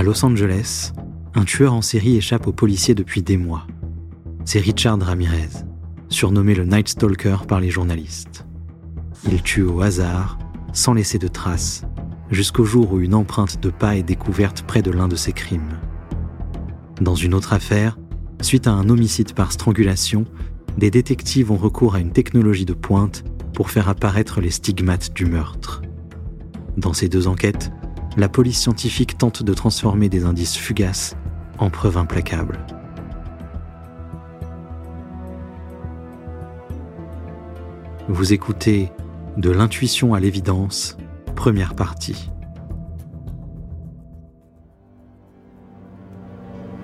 À Los Angeles, un tueur en série échappe aux policiers depuis des mois. C'est Richard Ramirez, surnommé le Night Stalker par les journalistes. Il tue au hasard, sans laisser de traces, jusqu'au jour où une empreinte de pas est découverte près de l'un de ses crimes. Dans une autre affaire, suite à un homicide par strangulation, des détectives ont recours à une technologie de pointe pour faire apparaître les stigmates du meurtre. Dans ces deux enquêtes, la police scientifique tente de transformer des indices fugaces en preuves implacables. Vous écoutez De l'intuition à l'évidence, première partie.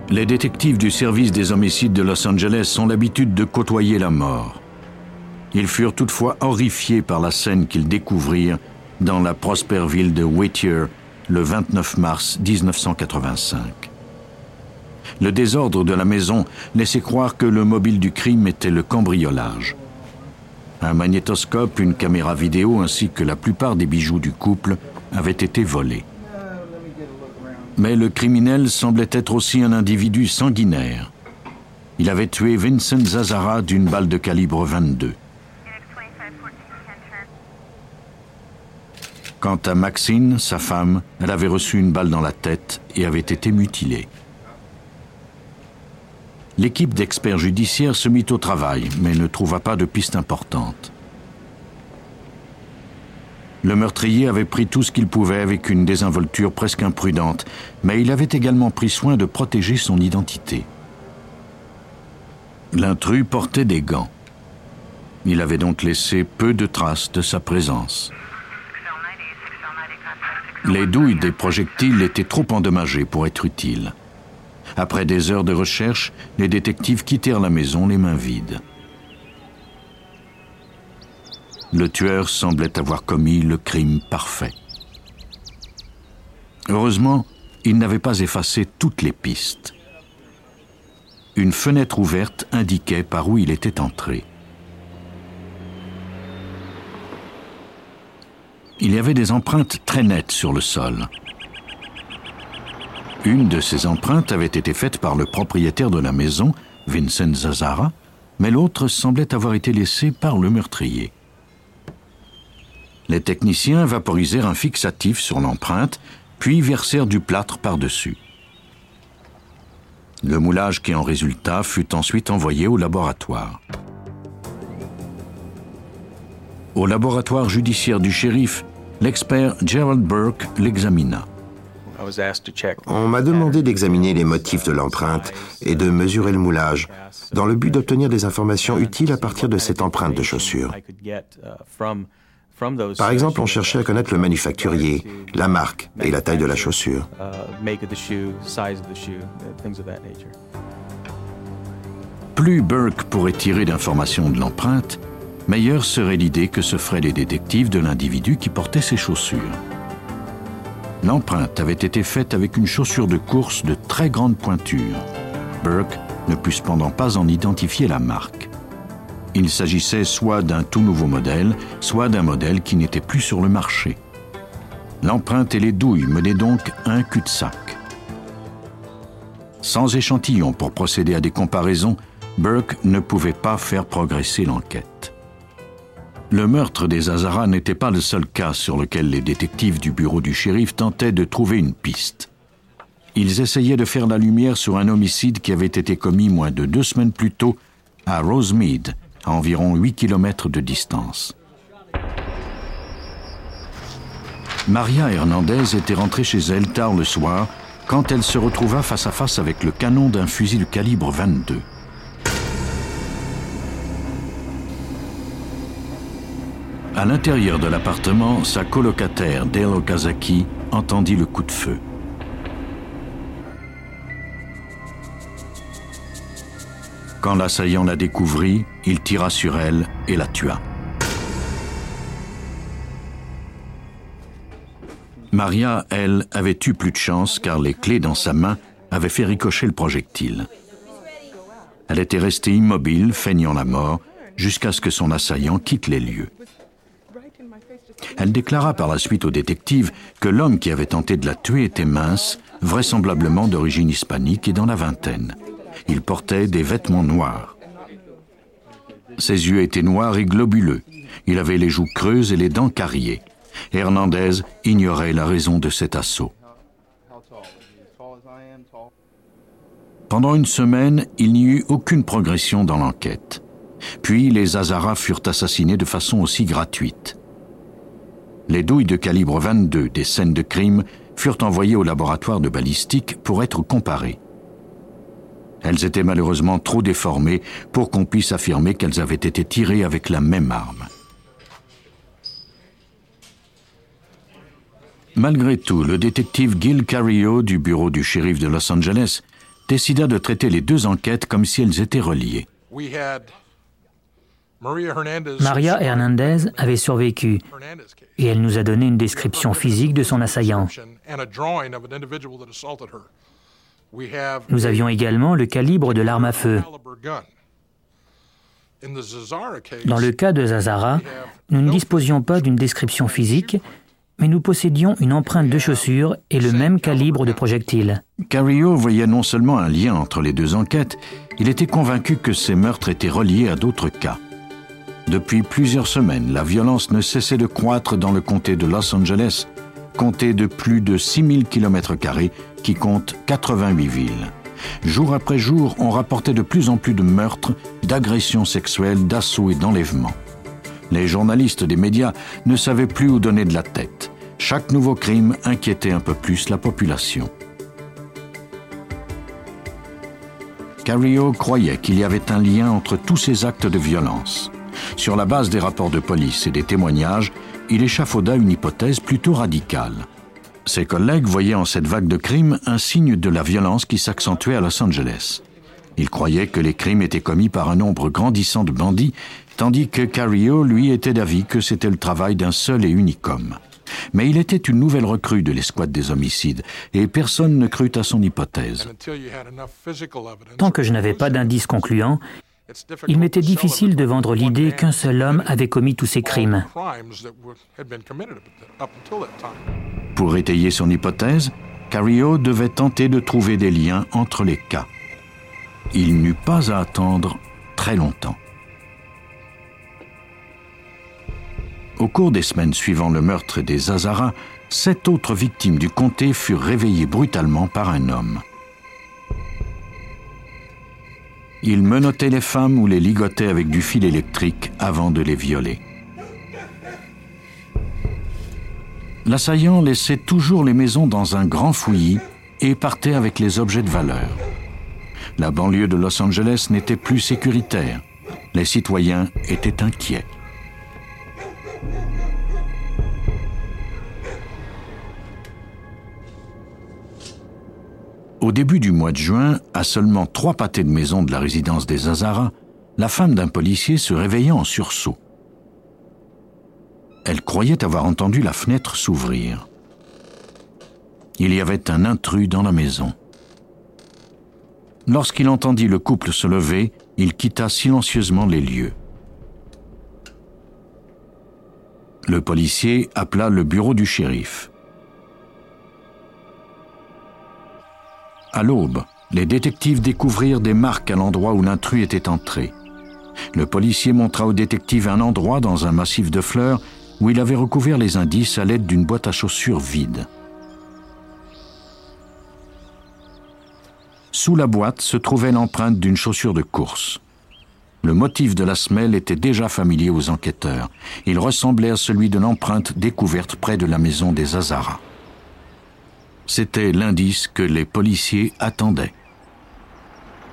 Les détectives du service des homicides de Los Angeles ont l'habitude de côtoyer la mort. Ils furent toutefois horrifiés par la scène qu'ils découvrirent dans la prospère ville de Whittier le 29 mars 1985. Le désordre de la maison laissait croire que le mobile du crime était le cambriolage. Un magnétoscope, une caméra vidéo ainsi que la plupart des bijoux du couple avaient été volés. Mais le criminel semblait être aussi un individu sanguinaire. Il avait tué Vincent Zazara d'une balle de calibre 22. Quant à Maxine, sa femme, elle avait reçu une balle dans la tête et avait été mutilée. L'équipe d'experts judiciaires se mit au travail, mais ne trouva pas de piste importante. Le meurtrier avait pris tout ce qu'il pouvait avec une désinvolture presque imprudente, mais il avait également pris soin de protéger son identité. L'intrus portait des gants. Il avait donc laissé peu de traces de sa présence. Les douilles des projectiles étaient trop endommagées pour être utiles. Après des heures de recherche, les détectives quittèrent la maison les mains vides le tueur semblait avoir commis le crime parfait. Heureusement, il n'avait pas effacé toutes les pistes. Une fenêtre ouverte indiquait par où il était entré. Il y avait des empreintes très nettes sur le sol. Une de ces empreintes avait été faite par le propriétaire de la maison, Vincent Zazara, mais l'autre semblait avoir été laissée par le meurtrier les techniciens vaporisèrent un fixatif sur l'empreinte, puis versèrent du plâtre par-dessus. Le moulage qui en résulta fut ensuite envoyé au laboratoire. Au laboratoire judiciaire du shérif, l'expert Gerald Burke l'examina. On m'a demandé d'examiner les motifs de l'empreinte et de mesurer le moulage, dans le but d'obtenir des informations utiles à partir de cette empreinte de chaussure. Par exemple, on cherchait à connaître le manufacturier, la marque et la taille de la chaussure. Plus Burke pourrait tirer d'informations de l'empreinte, meilleure serait l'idée que se feraient les détectives de l'individu qui portait ces chaussures. L'empreinte avait été faite avec une chaussure de course de très grande pointure. Burke ne put cependant pas en identifier la marque. Il s'agissait soit d'un tout nouveau modèle, soit d'un modèle qui n'était plus sur le marché. L'empreinte et les douilles menaient donc un cul-de-sac. Sans échantillon pour procéder à des comparaisons, Burke ne pouvait pas faire progresser l'enquête. Le meurtre des Hazara n'était pas le seul cas sur lequel les détectives du bureau du shérif tentaient de trouver une piste. Ils essayaient de faire la lumière sur un homicide qui avait été commis moins de deux semaines plus tôt à Rosemead, à environ 8 km de distance. Maria Hernandez était rentrée chez elle tard le soir quand elle se retrouva face à face avec le canon d'un fusil de calibre 22. À l'intérieur de l'appartement, sa colocataire, Dale Okazaki, entendit le coup de feu. Quand l'assaillant la découvrit, il tira sur elle et la tua. Maria, elle, avait eu plus de chance car les clés dans sa main avaient fait ricocher le projectile. Elle était restée immobile, feignant la mort, jusqu'à ce que son assaillant quitte les lieux. Elle déclara par la suite au détective que l'homme qui avait tenté de la tuer était mince, vraisemblablement d'origine hispanique et dans la vingtaine. Il portait des vêtements noirs. Ses yeux étaient noirs et globuleux. Il avait les joues creuses et les dents carriées. Hernandez ignorait la raison de cet assaut. Pendant une semaine, il n'y eut aucune progression dans l'enquête. Puis les Hazaras furent assassinés de façon aussi gratuite. Les douilles de calibre 22 des scènes de crime furent envoyées au laboratoire de balistique pour être comparées. Elles étaient malheureusement trop déformées pour qu'on puisse affirmer qu'elles avaient été tirées avec la même arme. Malgré tout, le détective Gil Carillo du bureau du shérif de Los Angeles décida de traiter les deux enquêtes comme si elles étaient reliées. Maria Hernandez avait survécu et elle nous a donné une description physique de son assaillant. Nous avions également le calibre de l'arme à feu. Dans le cas de Zazara, nous ne disposions pas d'une description physique, mais nous possédions une empreinte de chaussure et le même calibre de projectile. Carillo voyait non seulement un lien entre les deux enquêtes, il était convaincu que ces meurtres étaient reliés à d'autres cas. Depuis plusieurs semaines, la violence ne cessait de croître dans le comté de Los Angeles, comté de plus de 6000 km qui compte 88 villes. Jour après jour, on rapportait de plus en plus de meurtres, d'agressions sexuelles, d'assauts et d'enlèvements. Les journalistes des médias ne savaient plus où donner de la tête. Chaque nouveau crime inquiétait un peu plus la population. Cario croyait qu'il y avait un lien entre tous ces actes de violence. Sur la base des rapports de police et des témoignages, il échafauda une hypothèse plutôt radicale. Ses collègues voyaient en cette vague de crimes un signe de la violence qui s'accentuait à Los Angeles. Ils croyaient que les crimes étaient commis par un nombre grandissant de bandits, tandis que Cario, lui, était d'avis que c'était le travail d'un seul et unique homme. Mais il était une nouvelle recrue de l'escouade des homicides, et personne ne crut à son hypothèse. Tant que je n'avais pas d'indices concluants, il m'était difficile de vendre l'idée qu'un seul homme avait commis tous ces crimes. Pour étayer son hypothèse, Cario devait tenter de trouver des liens entre les cas. Il n'eut pas à attendre très longtemps. Au cours des semaines suivant le meurtre des Hazaras, sept autres victimes du comté furent réveillées brutalement par un homme. Il menottait les femmes ou les ligotait avec du fil électrique avant de les violer. L'assaillant laissait toujours les maisons dans un grand fouillis et partait avec les objets de valeur. La banlieue de Los Angeles n'était plus sécuritaire. Les citoyens étaient inquiets. Au début du mois de juin, à seulement trois pâtés de maison de la résidence des Hazaras, la femme d'un policier se réveilla en sursaut. Elle croyait avoir entendu la fenêtre s'ouvrir. Il y avait un intrus dans la maison. Lorsqu'il entendit le couple se lever, il quitta silencieusement les lieux. Le policier appela le bureau du shérif. À l'aube, les détectives découvrirent des marques à l'endroit où l'intrus était entré. Le policier montra au détective un endroit dans un massif de fleurs où il avait recouvert les indices à l'aide d'une boîte à chaussures vide. Sous la boîte se trouvait l'empreinte d'une chaussure de course. Le motif de la semelle était déjà familier aux enquêteurs. Il ressemblait à celui de l'empreinte découverte près de la maison des Hazaras. C'était l'indice que les policiers attendaient.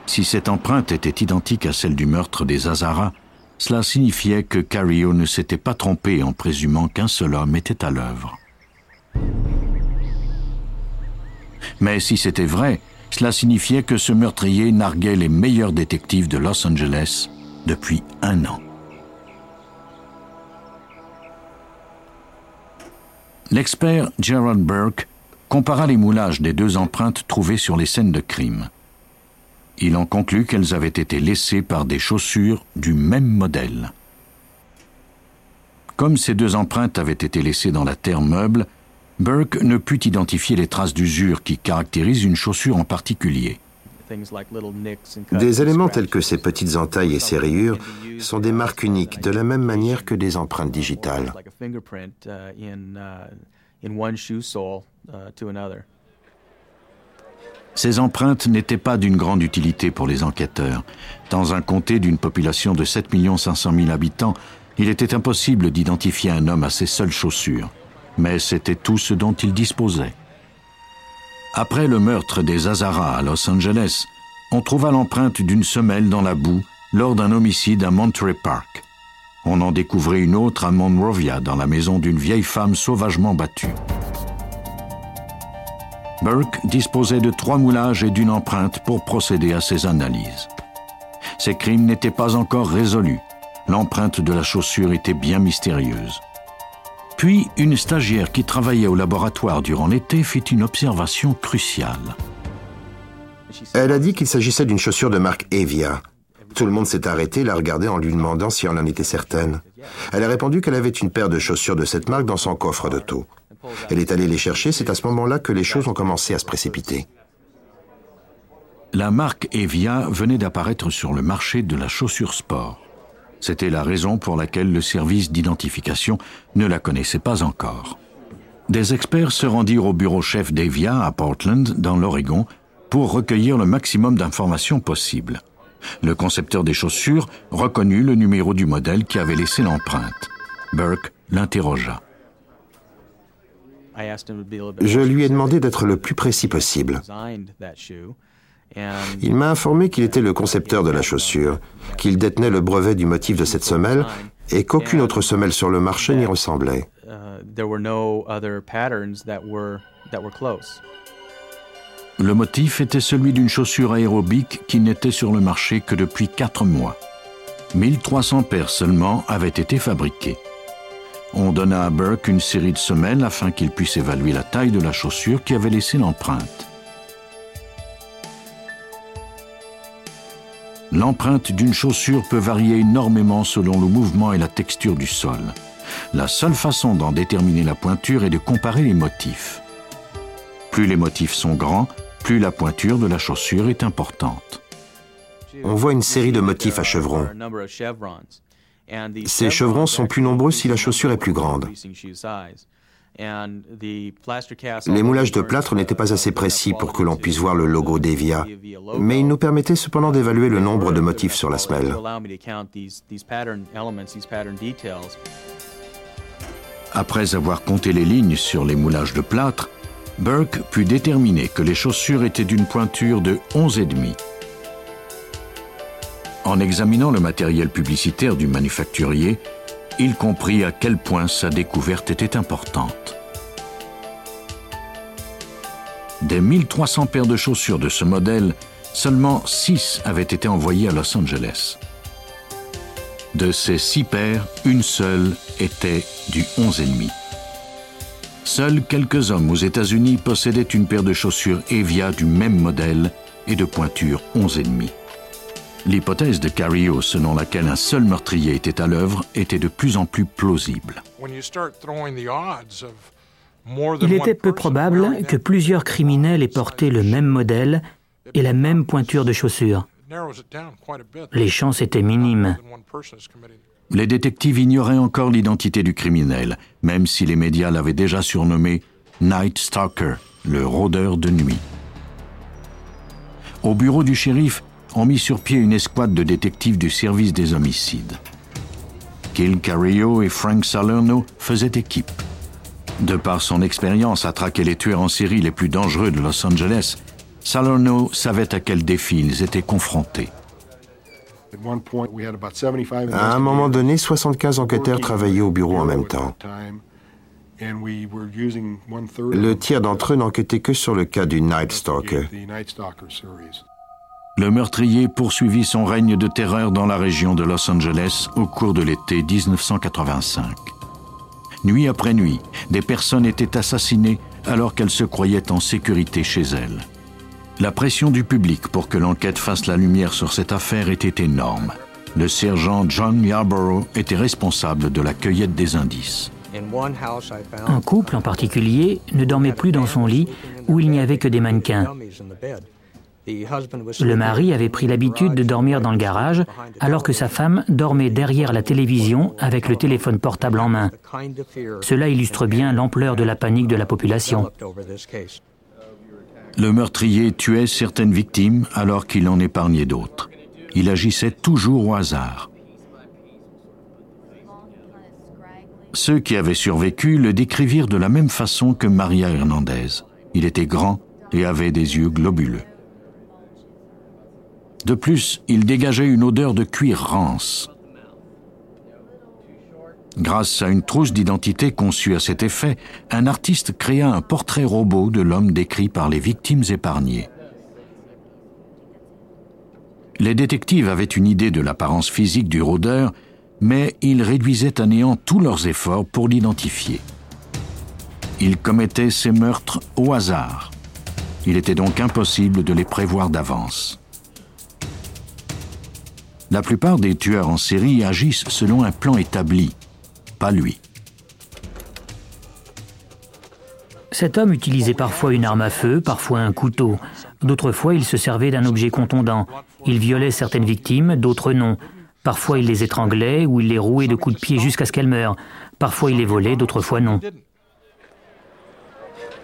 Si cette empreinte était identique à celle du meurtre des Hazaras, cela signifiait que Cario ne s'était pas trompé en présumant qu'un seul homme était à l'œuvre. Mais si c'était vrai, cela signifiait que ce meurtrier narguait les meilleurs détectives de Los Angeles depuis un an. L'expert Gerald Burke compara les moulages des deux empreintes trouvées sur les scènes de crime. Il en conclut qu'elles avaient été laissées par des chaussures du même modèle. Comme ces deux empreintes avaient été laissées dans la terre meuble, Burke ne put identifier les traces d'usure qui caractérisent une chaussure en particulier. Des éléments tels que ces petites entailles et ces rayures sont des marques uniques, de la même manière que des empreintes digitales. Ces empreintes n'étaient pas d'une grande utilité pour les enquêteurs. Dans un comté d'une population de 7 500 000 habitants, il était impossible d'identifier un homme à ses seules chaussures. Mais c'était tout ce dont il disposait. Après le meurtre des Hazara à Los Angeles, on trouva l'empreinte d'une semelle dans la boue lors d'un homicide à Monterey Park. On en découvrait une autre à Monrovia, dans la maison d'une vieille femme sauvagement battue. Burke disposait de trois moulages et d'une empreinte pour procéder à ses analyses. Ces crimes n'étaient pas encore résolus. L'empreinte de la chaussure était bien mystérieuse. Puis, une stagiaire qui travaillait au laboratoire durant l'été fit une observation cruciale. Elle a dit qu'il s'agissait d'une chaussure de marque Evia. Tout le monde s'est arrêté, la regardé en lui demandant si on en était certaine. Elle a répondu qu'elle avait une paire de chaussures de cette marque dans son coffre d'auto. Elle est allée les chercher, c'est à ce moment-là que les choses ont commencé à se précipiter. La marque Evia venait d'apparaître sur le marché de la chaussure sport. C'était la raison pour laquelle le service d'identification ne la connaissait pas encore. Des experts se rendirent au bureau chef d'Evia à Portland, dans l'Oregon, pour recueillir le maximum d'informations possibles. Le concepteur des chaussures reconnut le numéro du modèle qui avait laissé l'empreinte. Burke l'interrogea. Je lui ai demandé d'être le plus précis possible. Il m'a informé qu'il était le concepteur de la chaussure, qu'il détenait le brevet du motif de cette semelle et qu'aucune autre semelle sur le marché n'y ressemblait. Le motif était celui d'une chaussure aérobique qui n'était sur le marché que depuis quatre mois. 1300 paires seulement avaient été fabriquées. On donna à Burke une série de semelles afin qu'il puisse évaluer la taille de la chaussure qui avait laissé l'empreinte. L'empreinte d'une chaussure peut varier énormément selon le mouvement et la texture du sol. La seule façon d'en déterminer la pointure est de comparer les motifs. Plus les motifs sont grands, plus la pointure de la chaussure est importante. On voit une série de motifs à chevrons. Ces chevrons sont plus nombreux si la chaussure est plus grande. Les moulages de plâtre n'étaient pas assez précis pour que l'on puisse voir le logo d'Evia, mais ils nous permettaient cependant d'évaluer le nombre de motifs sur la semelle. Après avoir compté les lignes sur les moulages de plâtre, Burke put déterminer que les chaussures étaient d'une pointure de 11,5. En examinant le matériel publicitaire du manufacturier, il comprit à quel point sa découverte était importante. Des 1300 paires de chaussures de ce modèle, seulement 6 avaient été envoyées à Los Angeles. De ces 6 paires, une seule était du 11,5. Seuls quelques hommes aux États-Unis possédaient une paire de chaussures Evia du même modèle et de pointure 11,5. L'hypothèse de Cario selon laquelle un seul meurtrier était à l'œuvre était de plus en plus plausible. Il était peu probable que plusieurs criminels aient porté le même modèle et la même pointure de chaussures. Les chances étaient minimes. Les détectives ignoraient encore l'identité du criminel, même si les médias l'avaient déjà surnommé Night Stalker, le rôdeur de nuit. Au bureau du shérif, on mit sur pied une escouade de détectives du service des homicides. Gil Carillo et Frank Salerno faisaient équipe. De par son expérience à traquer les tueurs en série les plus dangereux de Los Angeles, Salerno savait à quel défi ils étaient confrontés. À un moment donné, 75 enquêteurs travaillaient au bureau en même temps. Le tiers d'entre eux n'enquêtait que sur le cas du Night Stalker. Le meurtrier poursuivit son règne de terreur dans la région de Los Angeles au cours de l'été 1985. Nuit après nuit, des personnes étaient assassinées alors qu'elles se croyaient en sécurité chez elles. La pression du public pour que l'enquête fasse la lumière sur cette affaire était énorme. Le sergent John Yarborough était responsable de la cueillette des indices. Un couple en particulier ne dormait plus dans son lit où il n'y avait que des mannequins. Le mari avait pris l'habitude de dormir dans le garage alors que sa femme dormait derrière la télévision avec le téléphone portable en main. Cela illustre bien l'ampleur de la panique de la population. Le meurtrier tuait certaines victimes alors qu'il en épargnait d'autres. Il agissait toujours au hasard. Ceux qui avaient survécu le décrivirent de la même façon que Maria Hernandez. Il était grand et avait des yeux globuleux. De plus, il dégageait une odeur de cuir rance. Grâce à une trousse d'identité conçue à cet effet, un artiste créa un portrait robot de l'homme décrit par les victimes épargnées. Les détectives avaient une idée de l'apparence physique du rôdeur, mais ils réduisaient à néant tous leurs efforts pour l'identifier. Il commettait ces meurtres au hasard. Il était donc impossible de les prévoir d'avance. La plupart des tueurs en série agissent selon un plan établi, pas lui. Cet homme utilisait parfois une arme à feu, parfois un couteau. D'autres fois, il se servait d'un objet contondant. Il violait certaines victimes, d'autres non. Parfois, il les étranglait ou il les rouait de coups de pied jusqu'à ce qu'elles meurent. Parfois, il les volait, d'autres fois non.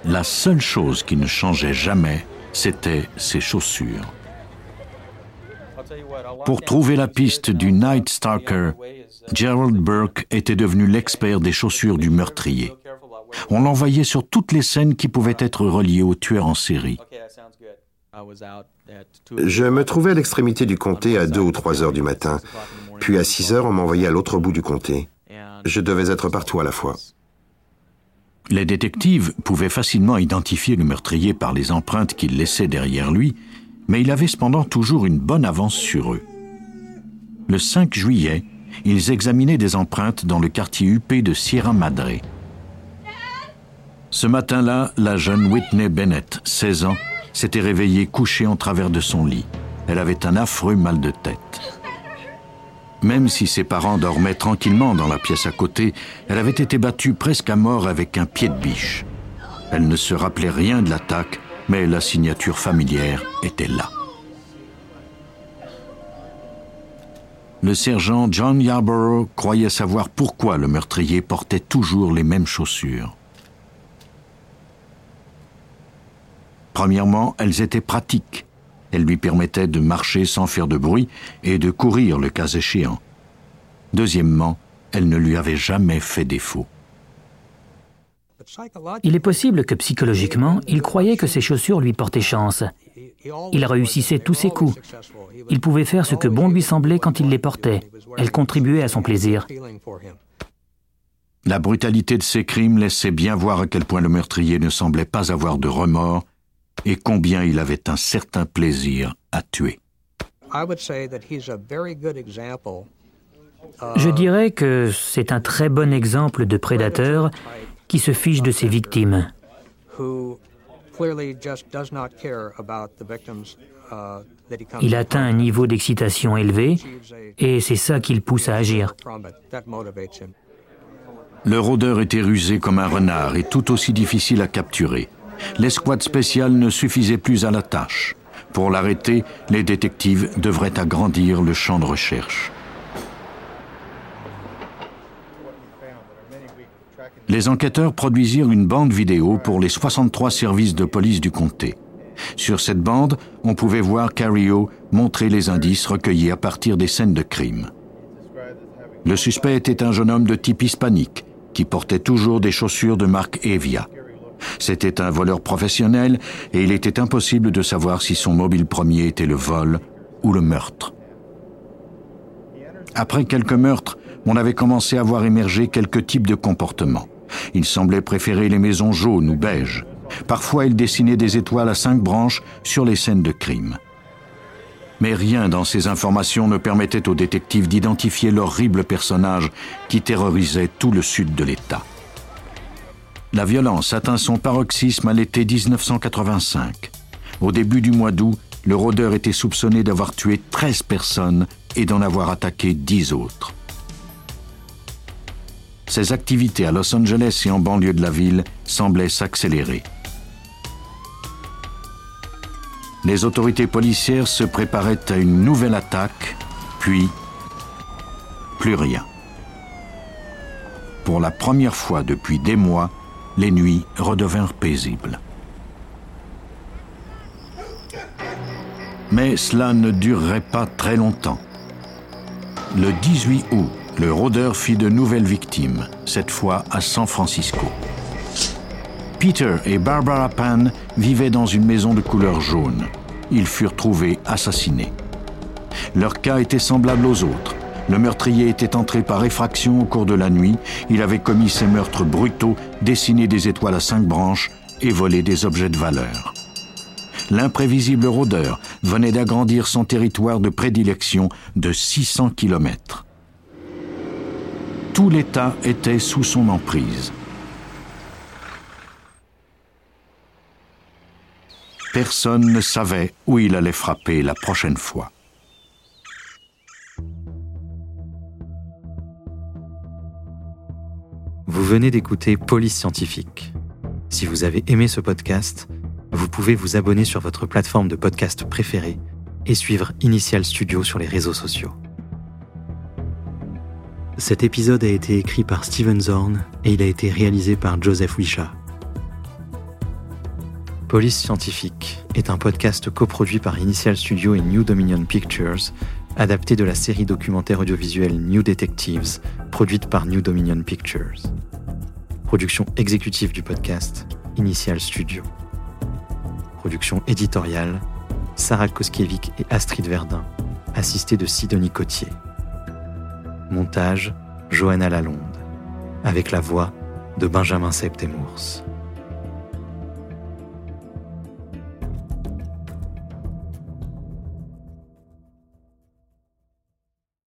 La seule chose qui ne changeait jamais, c'était ses chaussures. Pour trouver la piste du Night Stalker, Gerald Burke était devenu l'expert des chaussures du meurtrier. On l'envoyait sur toutes les scènes qui pouvaient être reliées au tueur en série. Je me trouvais à l'extrémité du comté à 2 ou 3 heures du matin. Puis à 6 heures, on m'envoyait à l'autre bout du comté. Je devais être partout à la fois. Les détectives pouvaient facilement identifier le meurtrier par les empreintes qu'il laissait derrière lui, mais il avait cependant toujours une bonne avance sur eux. Le 5 juillet, ils examinaient des empreintes dans le quartier huppé de Sierra Madre. Ce matin-là, la jeune Whitney Bennett, 16 ans, s'était réveillée couchée en travers de son lit. Elle avait un affreux mal de tête. Même si ses parents dormaient tranquillement dans la pièce à côté, elle avait été battue presque à mort avec un pied de biche. Elle ne se rappelait rien de l'attaque mais la signature familière était là. Le sergent John Yarborough croyait savoir pourquoi le meurtrier portait toujours les mêmes chaussures. Premièrement, elles étaient pratiques. Elles lui permettaient de marcher sans faire de bruit et de courir le cas échéant. Deuxièmement, elles ne lui avaient jamais fait défaut. Il est possible que psychologiquement, il croyait que ses chaussures lui portaient chance. Il réussissait tous ses coups. Il pouvait faire ce que bon lui semblait quand il les portait. Elles contribuaient à son plaisir. La brutalité de ses crimes laissait bien voir à quel point le meurtrier ne semblait pas avoir de remords et combien il avait un certain plaisir à tuer. Je dirais que c'est un très bon exemple de prédateur qui se fiche de ses victimes. Il atteint un niveau d'excitation élevé et c'est ça qui le pousse à agir. Le rôdeur était rusé comme un renard et tout aussi difficile à capturer. L'escouade spéciale ne suffisait plus à la tâche. Pour l'arrêter, les détectives devraient agrandir le champ de recherche. Les enquêteurs produisirent une bande vidéo pour les 63 services de police du comté. Sur cette bande, on pouvait voir Cario montrer les indices recueillis à partir des scènes de crime. Le suspect était un jeune homme de type hispanique qui portait toujours des chaussures de marque Evia. C'était un voleur professionnel et il était impossible de savoir si son mobile premier était le vol ou le meurtre. Après quelques meurtres, on avait commencé à voir émerger quelques types de comportements. Il semblait préférer les maisons jaunes ou beiges. Parfois, il dessinait des étoiles à cinq branches sur les scènes de crime. Mais rien dans ces informations ne permettait aux détectives d'identifier l'horrible personnage qui terrorisait tout le sud de l'État. La violence atteint son paroxysme à l'été 1985. Au début du mois d'août, le rôdeur était soupçonné d'avoir tué 13 personnes et d'en avoir attaqué 10 autres. Ses activités à Los Angeles et en banlieue de la ville semblaient s'accélérer. Les autorités policières se préparaient à une nouvelle attaque, puis plus rien. Pour la première fois depuis des mois, les nuits redevinrent paisibles. Mais cela ne durerait pas très longtemps. Le 18 août, le rôdeur fit de nouvelles victimes, cette fois à San Francisco. Peter et Barbara Pan vivaient dans une maison de couleur jaune. Ils furent trouvés assassinés. Leur cas était semblable aux autres. Le meurtrier était entré par effraction au cours de la nuit. Il avait commis ces meurtres brutaux, dessiné des étoiles à cinq branches et volé des objets de valeur. L'imprévisible rôdeur venait d'agrandir son territoire de prédilection de 600 kilomètres tout l'État était sous son emprise. Personne ne savait où il allait frapper la prochaine fois. Vous venez d'écouter Police Scientifique. Si vous avez aimé ce podcast, vous pouvez vous abonner sur votre plateforme de podcast préférée et suivre Initial Studio sur les réseaux sociaux. Cet épisode a été écrit par Steven Zorn et il a été réalisé par Joseph Wisha. Police Scientifique est un podcast coproduit par Initial Studio et New Dominion Pictures, adapté de la série documentaire audiovisuelle New Detectives, produite par New Dominion Pictures. Production exécutive du podcast, Initial Studio. Production éditoriale, Sarah Koskiewicz et Astrid Verdun, assistée de Sidonie Cotier. Montage Johanna Lalonde, avec la voix de Benjamin Septemours.